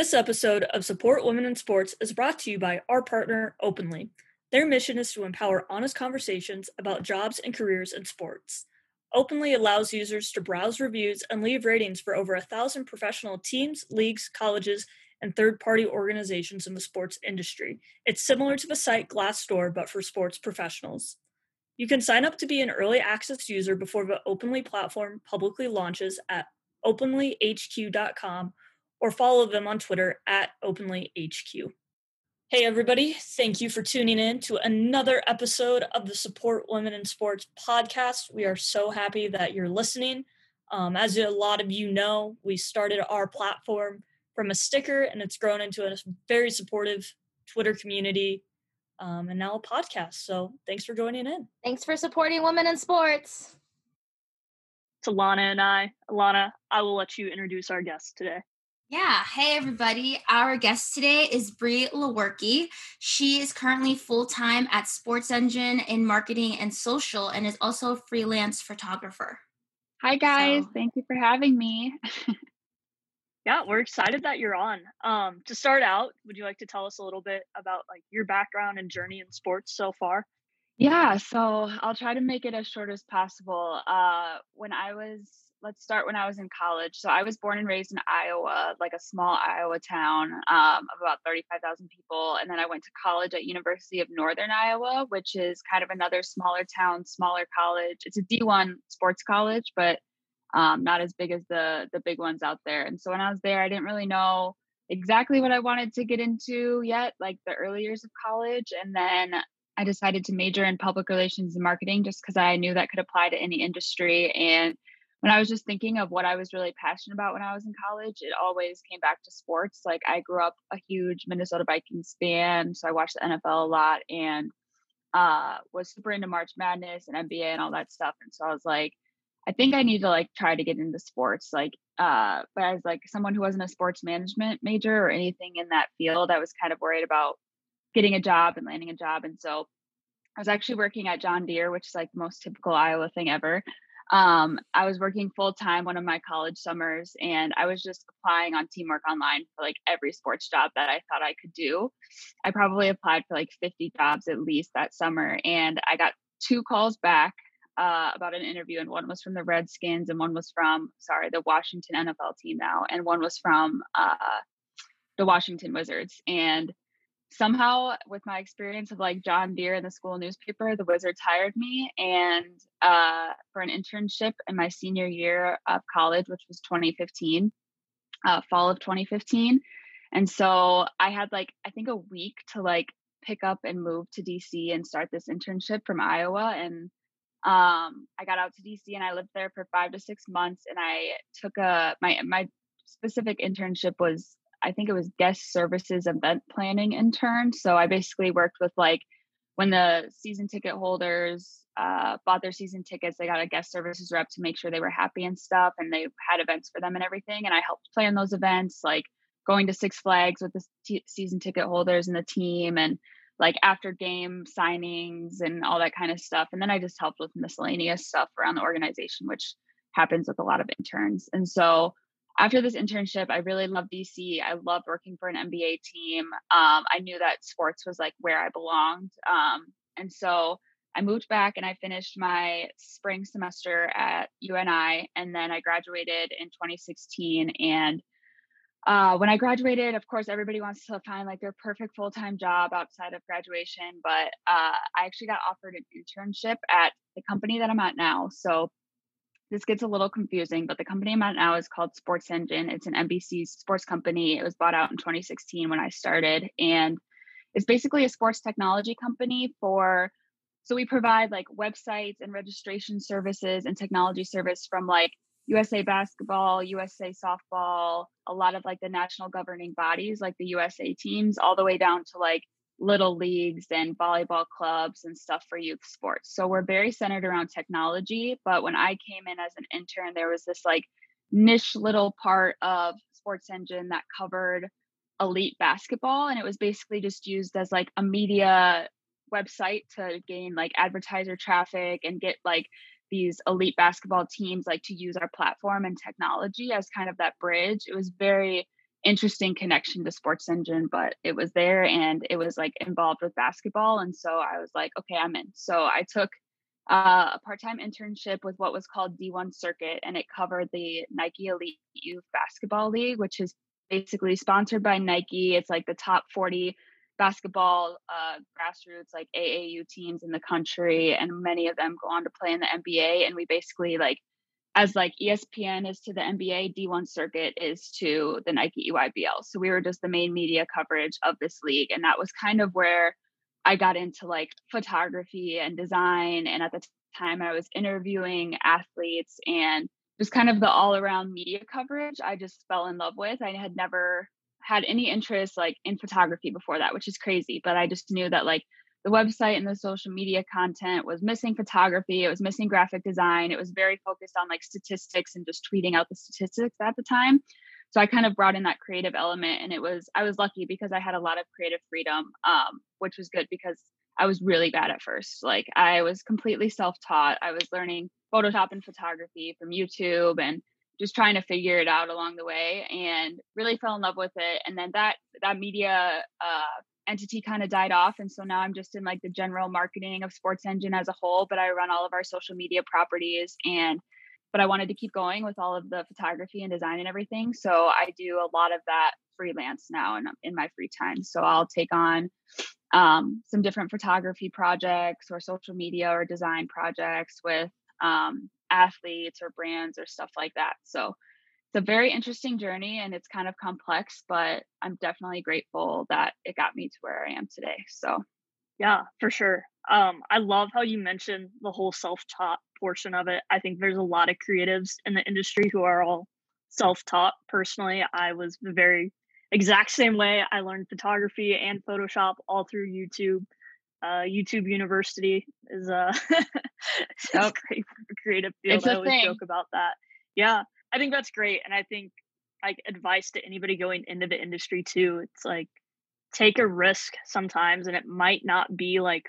This episode of Support Women in Sports is brought to you by our partner, Openly. Their mission is to empower honest conversations about jobs and careers in sports. Openly allows users to browse reviews and leave ratings for over a thousand professional teams, leagues, colleges, and third party organizations in the sports industry. It's similar to the site Glassdoor, but for sports professionals. You can sign up to be an early access user before the Openly platform publicly launches at openlyhq.com or follow them on Twitter at openlyhq. Hey, everybody. Thank you for tuning in to another episode of the Support Women in Sports podcast. We are so happy that you're listening. Um, as a lot of you know, we started our platform from a sticker and it's grown into a very supportive Twitter community um, and now a podcast. So thanks for joining in. Thanks for supporting women in sports. To Lana and I. Lana, I will let you introduce our guest today. Yeah. Hey, everybody. Our guest today is Brie Lewerke. She is currently full time at Sports Engine in marketing and social and is also a freelance photographer. Hi, guys. So. Thank you for having me. yeah, we're excited that you're on. Um, to start out, would you like to tell us a little bit about like your background and journey in sports so far? Yeah, so I'll try to make it as short as possible. Uh, when I was let's start when I was in college. So I was born and raised in Iowa, like a small Iowa town um, of about 35,000 people. And then I went to college at University of Northern Iowa, which is kind of another smaller town, smaller college. It's a D1 sports college, but um, not as big as the the big ones out there. And so when I was there, I didn't really know exactly what I wanted to get into yet, like the early years of college. And then I decided to major in public relations and marketing just because I knew that could apply to any industry and when I was just thinking of what I was really passionate about when I was in college, it always came back to sports. Like I grew up a huge Minnesota Vikings fan, so I watched the NFL a lot and uh, was super into March Madness and NBA and all that stuff. And so I was like, I think I need to like try to get into sports. Like, uh, but as like someone who wasn't a sports management major or anything in that field, I was kind of worried about getting a job and landing a job. And so I was actually working at John Deere, which is like the most typical Iowa thing ever um, I was working full time one of my college summers, and I was just applying on Teamwork Online for like every sports job that I thought I could do. I probably applied for like 50 jobs at least that summer, and I got two calls back uh, about an interview, and one was from the Redskins, and one was from sorry the Washington NFL team now, and one was from uh, the Washington Wizards, and somehow with my experience of like John Deere in the school newspaper, the Wizards hired me and uh, for an internship in my senior year of college, which was 2015, uh, fall of 2015. And so I had like I think a week to like pick up and move to DC and start this internship from Iowa and um, I got out to DC and I lived there for 5 to 6 months and I took a my my specific internship was I think it was guest services event planning intern. So I basically worked with like when the season ticket holders uh, bought their season tickets, they got a guest services rep to make sure they were happy and stuff, and they had events for them and everything. And I helped plan those events, like going to Six Flags with the t- season ticket holders and the team, and like after game signings and all that kind of stuff. And then I just helped with miscellaneous stuff around the organization, which happens with a lot of interns. And so after this internship, I really loved DC. I loved working for an NBA team. Um, I knew that sports was like where I belonged. Um, and so I moved back and I finished my spring semester at UNI. And then I graduated in 2016. And uh, when I graduated, of course, everybody wants to find like their perfect full time job outside of graduation. But uh, I actually got offered an internship at the company that I'm at now. So this gets a little confusing, but the company I'm at now is called Sports Engine. It's an NBC sports company. It was bought out in 2016 when I started, and it's basically a sports technology company for. So we provide like websites and registration services and technology service from like USA basketball, USA softball, a lot of like the national governing bodies like the USA teams, all the way down to like little leagues and volleyball clubs and stuff for youth sports. So we're very centered around technology. But when I came in as an intern, there was this like niche little part of Sports Engine that covered elite basketball. And it was basically just used as like a media website to gain like advertiser traffic and get like these elite basketball teams like to use our platform and technology as kind of that bridge. It was very interesting connection to Sports Engine, but it was there and it was like involved with basketball. And so I was like, okay, I'm in. So I took uh, a part time internship with what was called D1 Circuit, and it covered the Nike Elite Youth Basketball League, which is basically sponsored by Nike. It's like the top 40 basketball uh, grassroots like AAU teams in the country, and many of them go on to play in the NBA. And we basically like as like ESPN is to the NBA, D1 circuit is to the Nike EYBL. So we were just the main media coverage of this league. And that was kind of where I got into like photography and design. And at the time, I was interviewing athletes and just kind of the all around media coverage. I just fell in love with. I had never had any interest like in photography before that, which is crazy. But I just knew that like the website and the social media content was missing photography it was missing graphic design it was very focused on like statistics and just tweeting out the statistics at the time. So i kind of brought in that creative element and it was i was lucky because i had a lot of creative freedom um, which was good because i was really bad at first like i was completely self-taught i was learning photoshop and photography from youtube and just trying to figure it out along the way and really fell in love with it. And then that that media uh, entity kind of died off and so now i'm just in like the general marketing of sports engine as a whole but i run all of our social media properties and but i wanted to keep going with all of the photography and design and everything so i do a lot of that freelance now in, in my free time. So i'll take on um, some different photography projects or social media or design projects with um, athletes or brands or stuff like that. So it's a very interesting journey and it's kind of complex, but I'm definitely grateful that it got me to where I am today. So, yeah, for sure. Um, I love how you mentioned the whole self taught portion of it. I think there's a lot of creatives in the industry who are all self taught. Personally, I was the very exact same way. I learned photography and Photoshop all through YouTube. Uh, YouTube University is uh, a great creative field. It's a I always thing. joke about that. Yeah. I think that's great. And I think like advice to anybody going into the industry too, it's like take a risk sometimes and it might not be like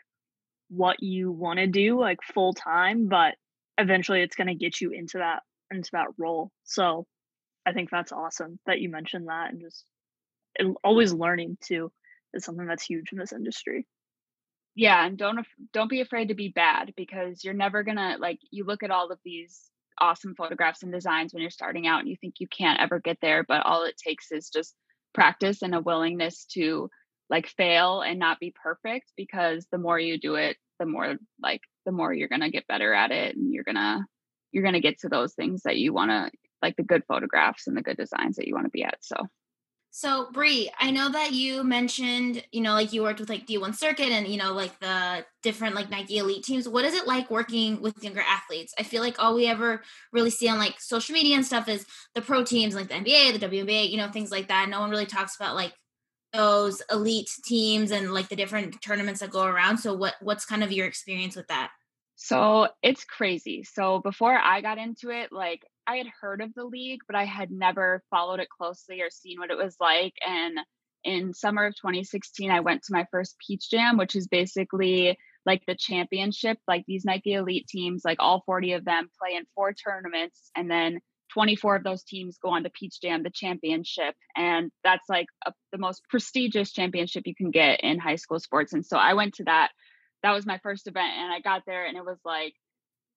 what you want to do like full time, but eventually it's going to get you into that into that role. So I think that's awesome that you mentioned that and just always learning too is something that's huge in this industry. Yeah, and don't don't be afraid to be bad because you're never to like you look at all of these awesome photographs and designs when you're starting out and you think you can't ever get there but all it takes is just practice and a willingness to like fail and not be perfect because the more you do it the more like the more you're going to get better at it and you're going to you're going to get to those things that you want to like the good photographs and the good designs that you want to be at so So, Bree, I know that you mentioned, you know, like you worked with like D1 Circuit and, you know, like the different like Nike Elite teams. What is it like working with younger athletes? I feel like all we ever really see on like social media and stuff is the pro teams, like the NBA, the WNBA, you know, things like that. No one really talks about like those elite teams and like the different tournaments that go around. So, what what's kind of your experience with that? So it's crazy. So before I got into it, like I had heard of the league, but I had never followed it closely or seen what it was like. And in summer of 2016, I went to my first Peach Jam, which is basically like the championship. Like these Nike Elite teams, like all 40 of them play in four tournaments, and then 24 of those teams go on to Peach Jam, the championship. And that's like a, the most prestigious championship you can get in high school sports. And so I went to that that was my first event and I got there and it was like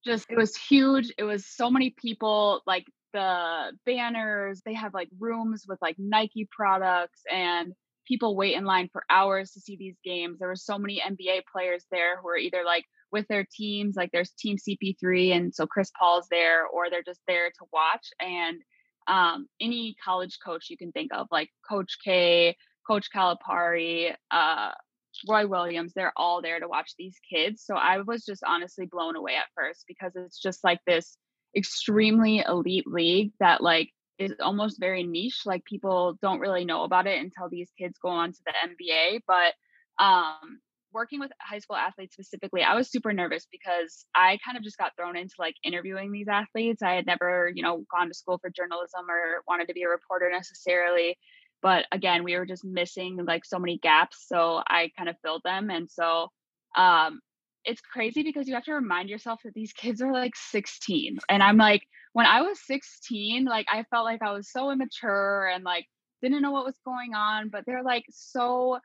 just it was huge. It was so many people like the banners, they have like rooms with like Nike products and people wait in line for hours to see these games. There were so many NBA players there who are either like with their teams, like there's team CP3 and so Chris Paul's there or they're just there to watch and um, any college coach you can think of like Coach K, Coach Calipari, uh, Roy Williams, they're all there to watch these kids. So I was just honestly blown away at first because it's just like this extremely elite league that like is almost very niche. Like people don't really know about it until these kids go on to the NBA. But um working with high school athletes specifically, I was super nervous because I kind of just got thrown into like interviewing these athletes. I had never, you know, gone to school for journalism or wanted to be a reporter necessarily but again we were just missing like so many gaps so i kind of filled them and so um it's crazy because you have to remind yourself that these kids are like 16 and i'm like when i was 16 like i felt like i was so immature and like didn't know what was going on, but they're like so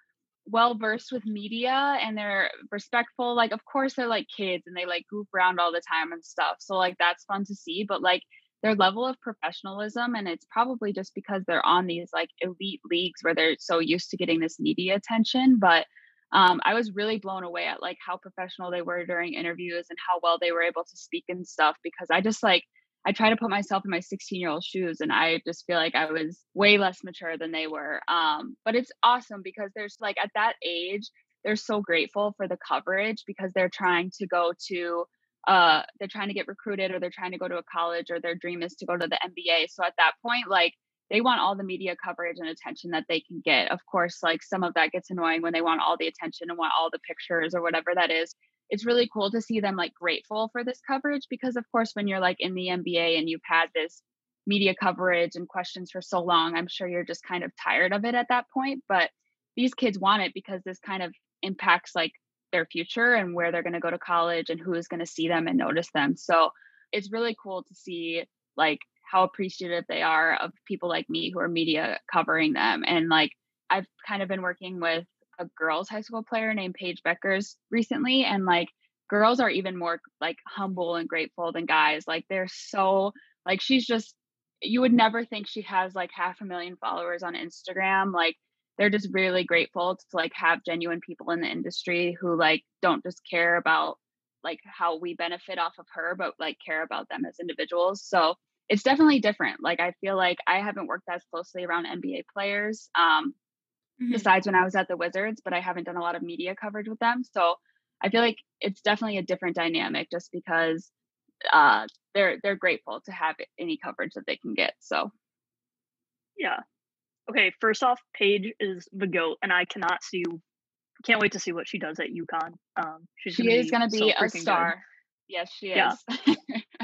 well versed with media and they're respectful. Like, of course, they're like kids and they like goof around all the time and stuff. So, like, that's fun to see. But, like, their level of professionalism, and it's probably just because they're on these like elite leagues where they're so used to getting this media attention. But um, I was really blown away at like how professional they were during interviews and how well they were able to speak and stuff because I just like I try to put myself in my 16 year old shoes and I just feel like I was way less mature than they were. Um, but it's awesome because there's like at that age, they're so grateful for the coverage because they're trying to go to uh they're trying to get recruited or they're trying to go to a college or their dream is to go to the NBA. So at that point, like they want all the media coverage and attention that they can get. Of course, like some of that gets annoying when they want all the attention and want all the pictures or whatever that is. It's really cool to see them like grateful for this coverage because, of course, when you're like in the NBA and you've had this media coverage and questions for so long, I'm sure you're just kind of tired of it at that point. But these kids want it because this kind of impacts like their future and where they're going to go to college and who is going to see them and notice them. So it's really cool to see like how appreciative they are of people like me who are media covering them. And like I've kind of been working with a girls high school player named Paige Bueckers recently and like girls are even more like humble and grateful than guys. Like they're so like she's just you would never think she has like half a million followers on Instagram. Like they're just really grateful to like have genuine people in the industry who like don't just care about like how we benefit off of her, but like care about them as individuals. So it's definitely different. Like I feel like I haven't worked as closely around NBA players um, mm-hmm. besides when I was at the Wizards, but I haven't done a lot of media coverage with them. So I feel like it's definitely a different dynamic just because uh, they're they're grateful to have any coverage that they can get. So yeah. Okay, first off, Paige is the goat, and I cannot see. Can't wait to see what she does at UConn. Um, she's she gonna is going to be so a star. Good. Yes, she is. Yeah.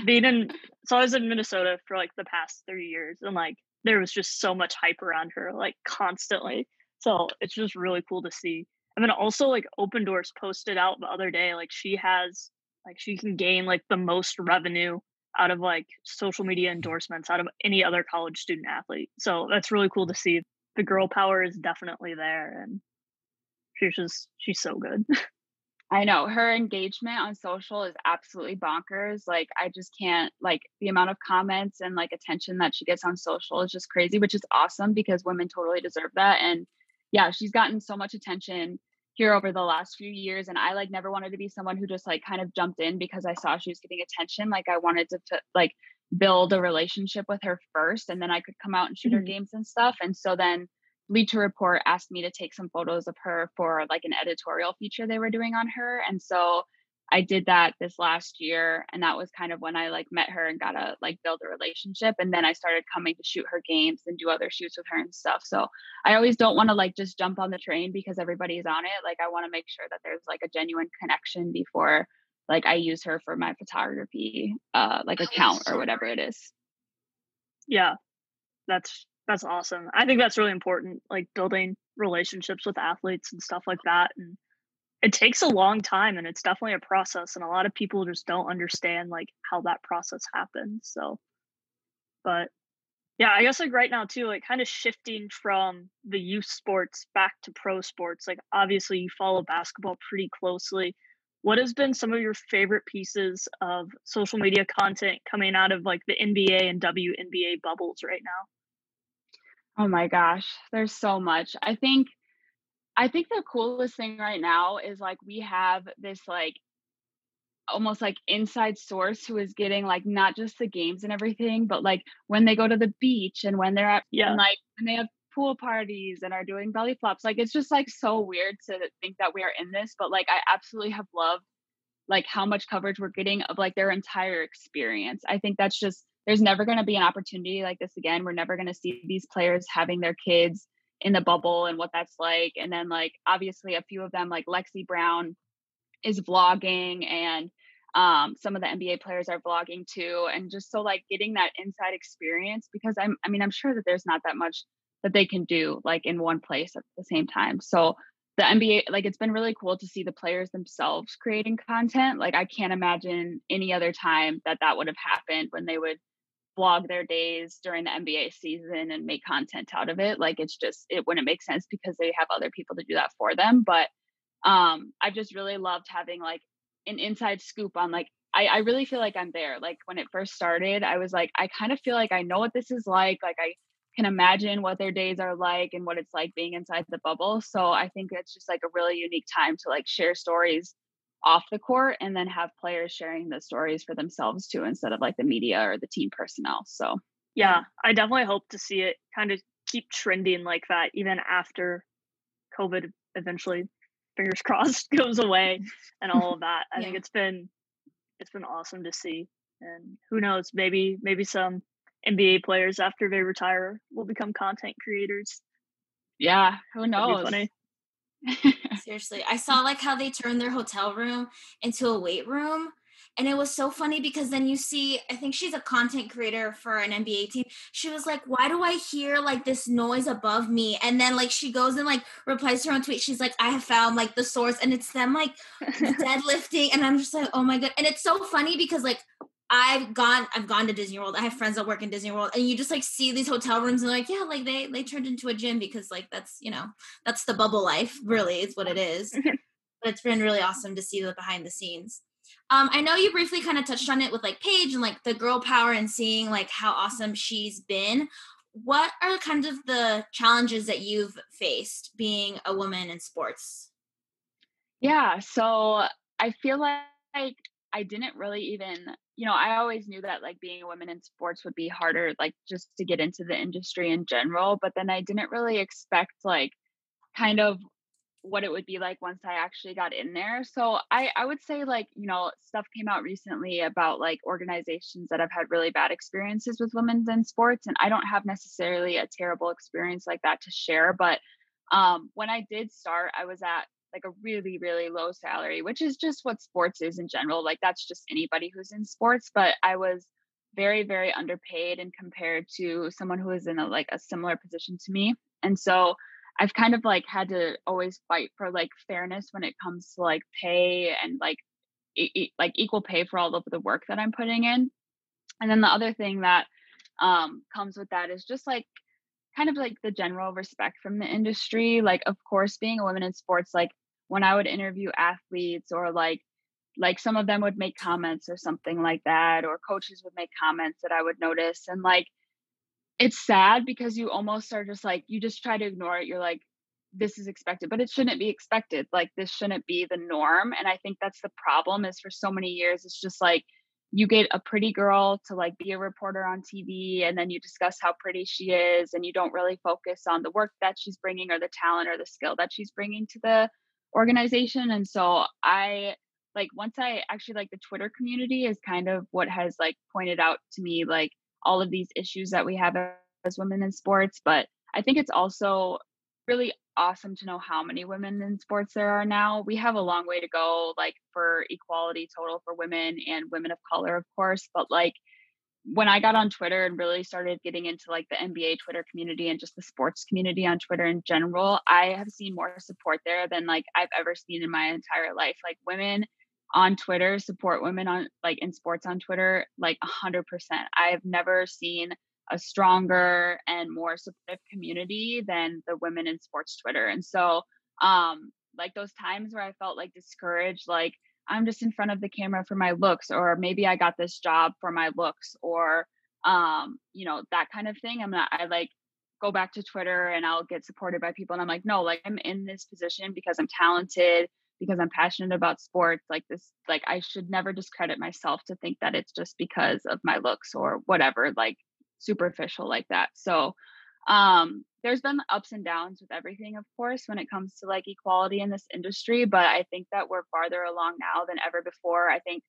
Being in, so I was in Minnesota for like the past three years, and like there was just so much hype around her, like constantly. So it's just really cool to see. And then also like Opendorse posted out the other day, like she has, like she can gain like the most revenue out of like social media endorsements out of any other college student athlete. So that's really cool to see. The girl power is definitely there, and she's just she's so good. I know her engagement on social is absolutely bonkers. Like I just can't like the amount of comments and like attention that she gets on social is just crazy, which is awesome because women totally deserve that. And yeah, she's gotten so much attention here over the last few years and I like never wanted to be someone who just like kind of jumped in because I saw she was getting attention. Like I wanted to, like build a relationship with her first and then I could come out and shoot mm-hmm. her games and stuff. And so then Bleacher Report asked me to take some photos of her for like an editorial feature they were doing on her. And so I did that this last year. And that was kind of when I like met her and got to like build a relationship. And then I started coming to shoot her games and do other shoots with her and stuff. So I always don't want to like just jump on the train because everybody's on it. Like I want to make sure that there's like a genuine connection before like I use her for my photography uh like account or whatever it is. Yeah. That's that's awesome. I think that's really important, like building relationships with athletes and stuff like that. And it takes a long time and it's definitely a process. And a lot of people just don't understand like how that process happens. So, but yeah, I guess like right now too, like kind of shifting from the youth sports back to pro sports. Like obviously you follow basketball pretty closely. What has been some of your favorite pieces of social media content coming out of like the NBA and WNBA bubbles right now? Oh my gosh, there's so much. I think I think the coolest thing right now is like we have this like almost like inside source who is getting like not just the games and everything, but like when they go to the beach and when they're at yeah. and like when they have pool parties and are doing belly flops. Like it's just like so weird to think that we are in this, but like I absolutely have loved like how much coverage we're getting of like their entire experience. I think that's just there's never going to be an opportunity like this again. We're never going to see these players having their kids in the bubble and what that's like. And then, like, obviously, a few of them, like Lexie Brown, is vlogging, and um, some of the NBA players are vlogging too. And just so, like, getting that inside experience because I'm, I mean, I'm sure that there's not that much that they can do like in one place at the same time. So, the NBA, like it's been really cool to see the players themselves creating content. Like I can't imagine any other time that that would have happened when they would blog their days during the NBA season and make content out of it. Like it's just it wouldn't make sense because they have other people to do that for them. But um I've just really loved having like an inside scoop on like I, I really feel like I'm there. Like when it first started, I was like, I kind of feel like I know what this is like. Like I can imagine what their days are like and what it's like being inside the bubble. So I think it's just like a really unique time to like share stories off the court and then have players sharing the stories for themselves too instead of like the media or the team personnel. So yeah, I definitely hope to see it kind of keep trending like that even after COVID eventually fingers crossed goes away and all of that. I yeah. think it's been it's been awesome to see. And who knows, maybe maybe some NBA players after they retire will become content creators. Yeah, who knows? Seriously, I saw like how they turned their hotel room into a weight room. And it was so funny because then you see, I think she's a content creator for an NBA team. She was like, Why do I hear like this noise above me? And then like she goes and like replies to her own tweet. She's like, I have found like the source, and it's them like deadlifting. And I'm just like, Oh my God. And it's so funny because like I've gone I've gone to Disney World. I have friends that work in Disney World and you just like see these hotel rooms and like, yeah, like they they turned into a gym because like that's, you know, that's the bubble life, really, is what it is. but it's been really awesome to see the behind the scenes. Um, I know you briefly kind of touched on it with like Paige and like the girl power and seeing like how awesome she's been. What are kind of the challenges that you've faced being a woman in sports? Yeah, so I feel like I didn't really even you know, I always knew that like being a woman in sports would be harder, like just to get into the industry in general. But then I didn't really expect like kind of what it would be like once I actually got in there. So I, I would say like, you know, stuff came out recently about like organizations that have had really bad experiences with women in sports. And I don't have necessarily a terrible experience like that to share. But um, when I did start, I was at like a really really low salary which is just what sports is in general like that's just anybody who's in sports but i was very very underpaid and compared to someone who is in a like a similar position to me and so i've kind of like had to always fight for like fairness when it comes to like pay and like e- like equal pay for all of the work that i'm putting in and then the other thing that um comes with that is just like kind of like the general respect from the industry like of course being a woman in sports like when I would interview athletes or like like some of them would make comments or something like that or coaches would make comments that I would notice and like it's sad because you almost are just like you just try to ignore it you're like this is expected but it shouldn't be expected like this shouldn't be the norm and I think that's the problem is for so many years it's just like you get a pretty girl to like be a reporter on TV and then you discuss how pretty she is and you don't really focus on the work that she's bringing or the talent or the skill that she's bringing to the organization and so i like once i actually like the twitter community is kind of what has like pointed out to me like all of these issues that we have as women in sports but i think it's also really awesome to know how many women in sports there are now. We have a long way to go like for equality total for women and women of color of course but like when I got on Twitter and really started getting into like the NBA Twitter community and just the sports community on Twitter in general, I have seen more support there than like I've ever seen in my entire life. Like women on Twitter support women on like in sports on Twitter like a hundred percent. I've never seen a stronger and more supportive community than the women in sports Twitter. And so um like those times where I felt like discouraged, like I'm just in front of the camera for my looks, or maybe I got this job for my looks, or um, you know, that kind of thing. I'm not I like go back to Twitter and I'll get supported by people. And I'm like, no, like I'm in this position because I'm talented, because I'm passionate about sports. Like this, like I should never discredit myself to think that it's just because of my looks or whatever, like superficial like that. So um there's been ups and downs with everything of course when it comes to like equality in this industry but i think that we're farther along now than ever before. I think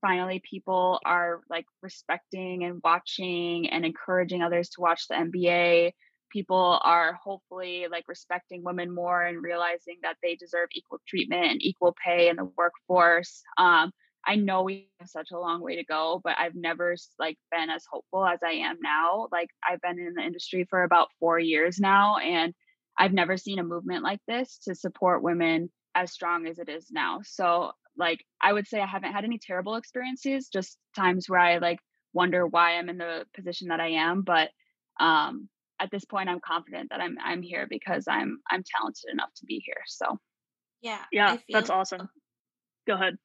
finally people are like respecting and watching and encouraging others to watch the nba people are hopefully like respecting women more and realizing that they deserve equal treatment and equal pay in the workforce. Um, I know we have such a long way to go, but I've never like been as hopeful as I am now. Like I've been in the industry for about 4 years now and I've never seen a movement like this to support women as strong as it is now. So like I would say I haven't had any terrible experiences, just times where I like wonder why I'm in the position that I am. But um, at this point, I'm confident that I'm I'm here because I'm I'm talented enough to be here. So yeah, yeah, that's awesome. Go ahead.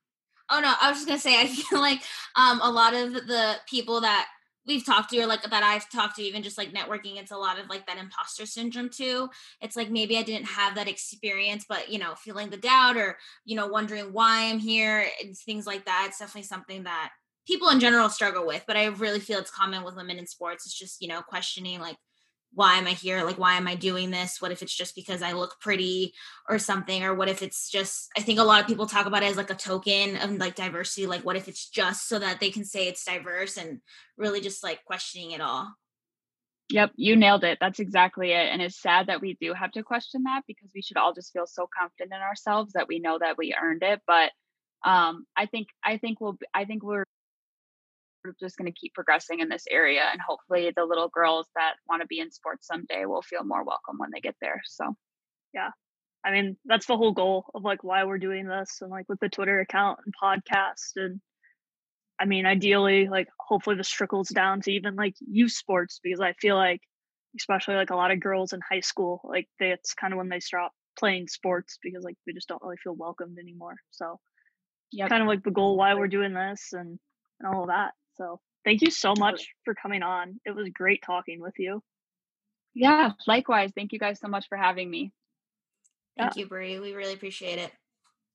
Oh no, I was just gonna say I feel like um a lot of the people that we've talked to or like that I've talked to even just like networking it's a lot of like that imposter syndrome too. It's like maybe I didn't have that experience but you know feeling the doubt or you know wondering why I'm here and things like that it's definitely something that people in general struggle with but I really feel it's common with women in sports. It's just you know questioning like why am I here? Like, why am I doing this? What if it's just because I look pretty or something? Or what if it's just, I think a lot of people talk about it as like a token of like diversity. Like, what if it's just so that they can say it's diverse and really just like questioning it all? Yep, you nailed it. That's exactly it. And it's sad that we do have to question that because we should all just feel so confident in ourselves that we know that we earned it. But um, I think I think we'll I think we're just going to keep progressing in this area and hopefully the little girls that want to be in sports someday will feel more welcome when they get there so. Yeah. I mean that's the whole goal of like why we're doing this and like with the twitter account and podcast and i mean ideally like hopefully this trickles down to even like youth sports because i feel like especially like a lot of girls in high school like that's kind of when they stop playing sports because like we just don't really feel welcomed anymore so. Yeah kind of like the goal why we're doing this and and all of that so thank you so much for coming on. It was great talking with you. Yeah, likewise. Thank you guys so much for having me. Thank yeah. you, Brie. We really appreciate it.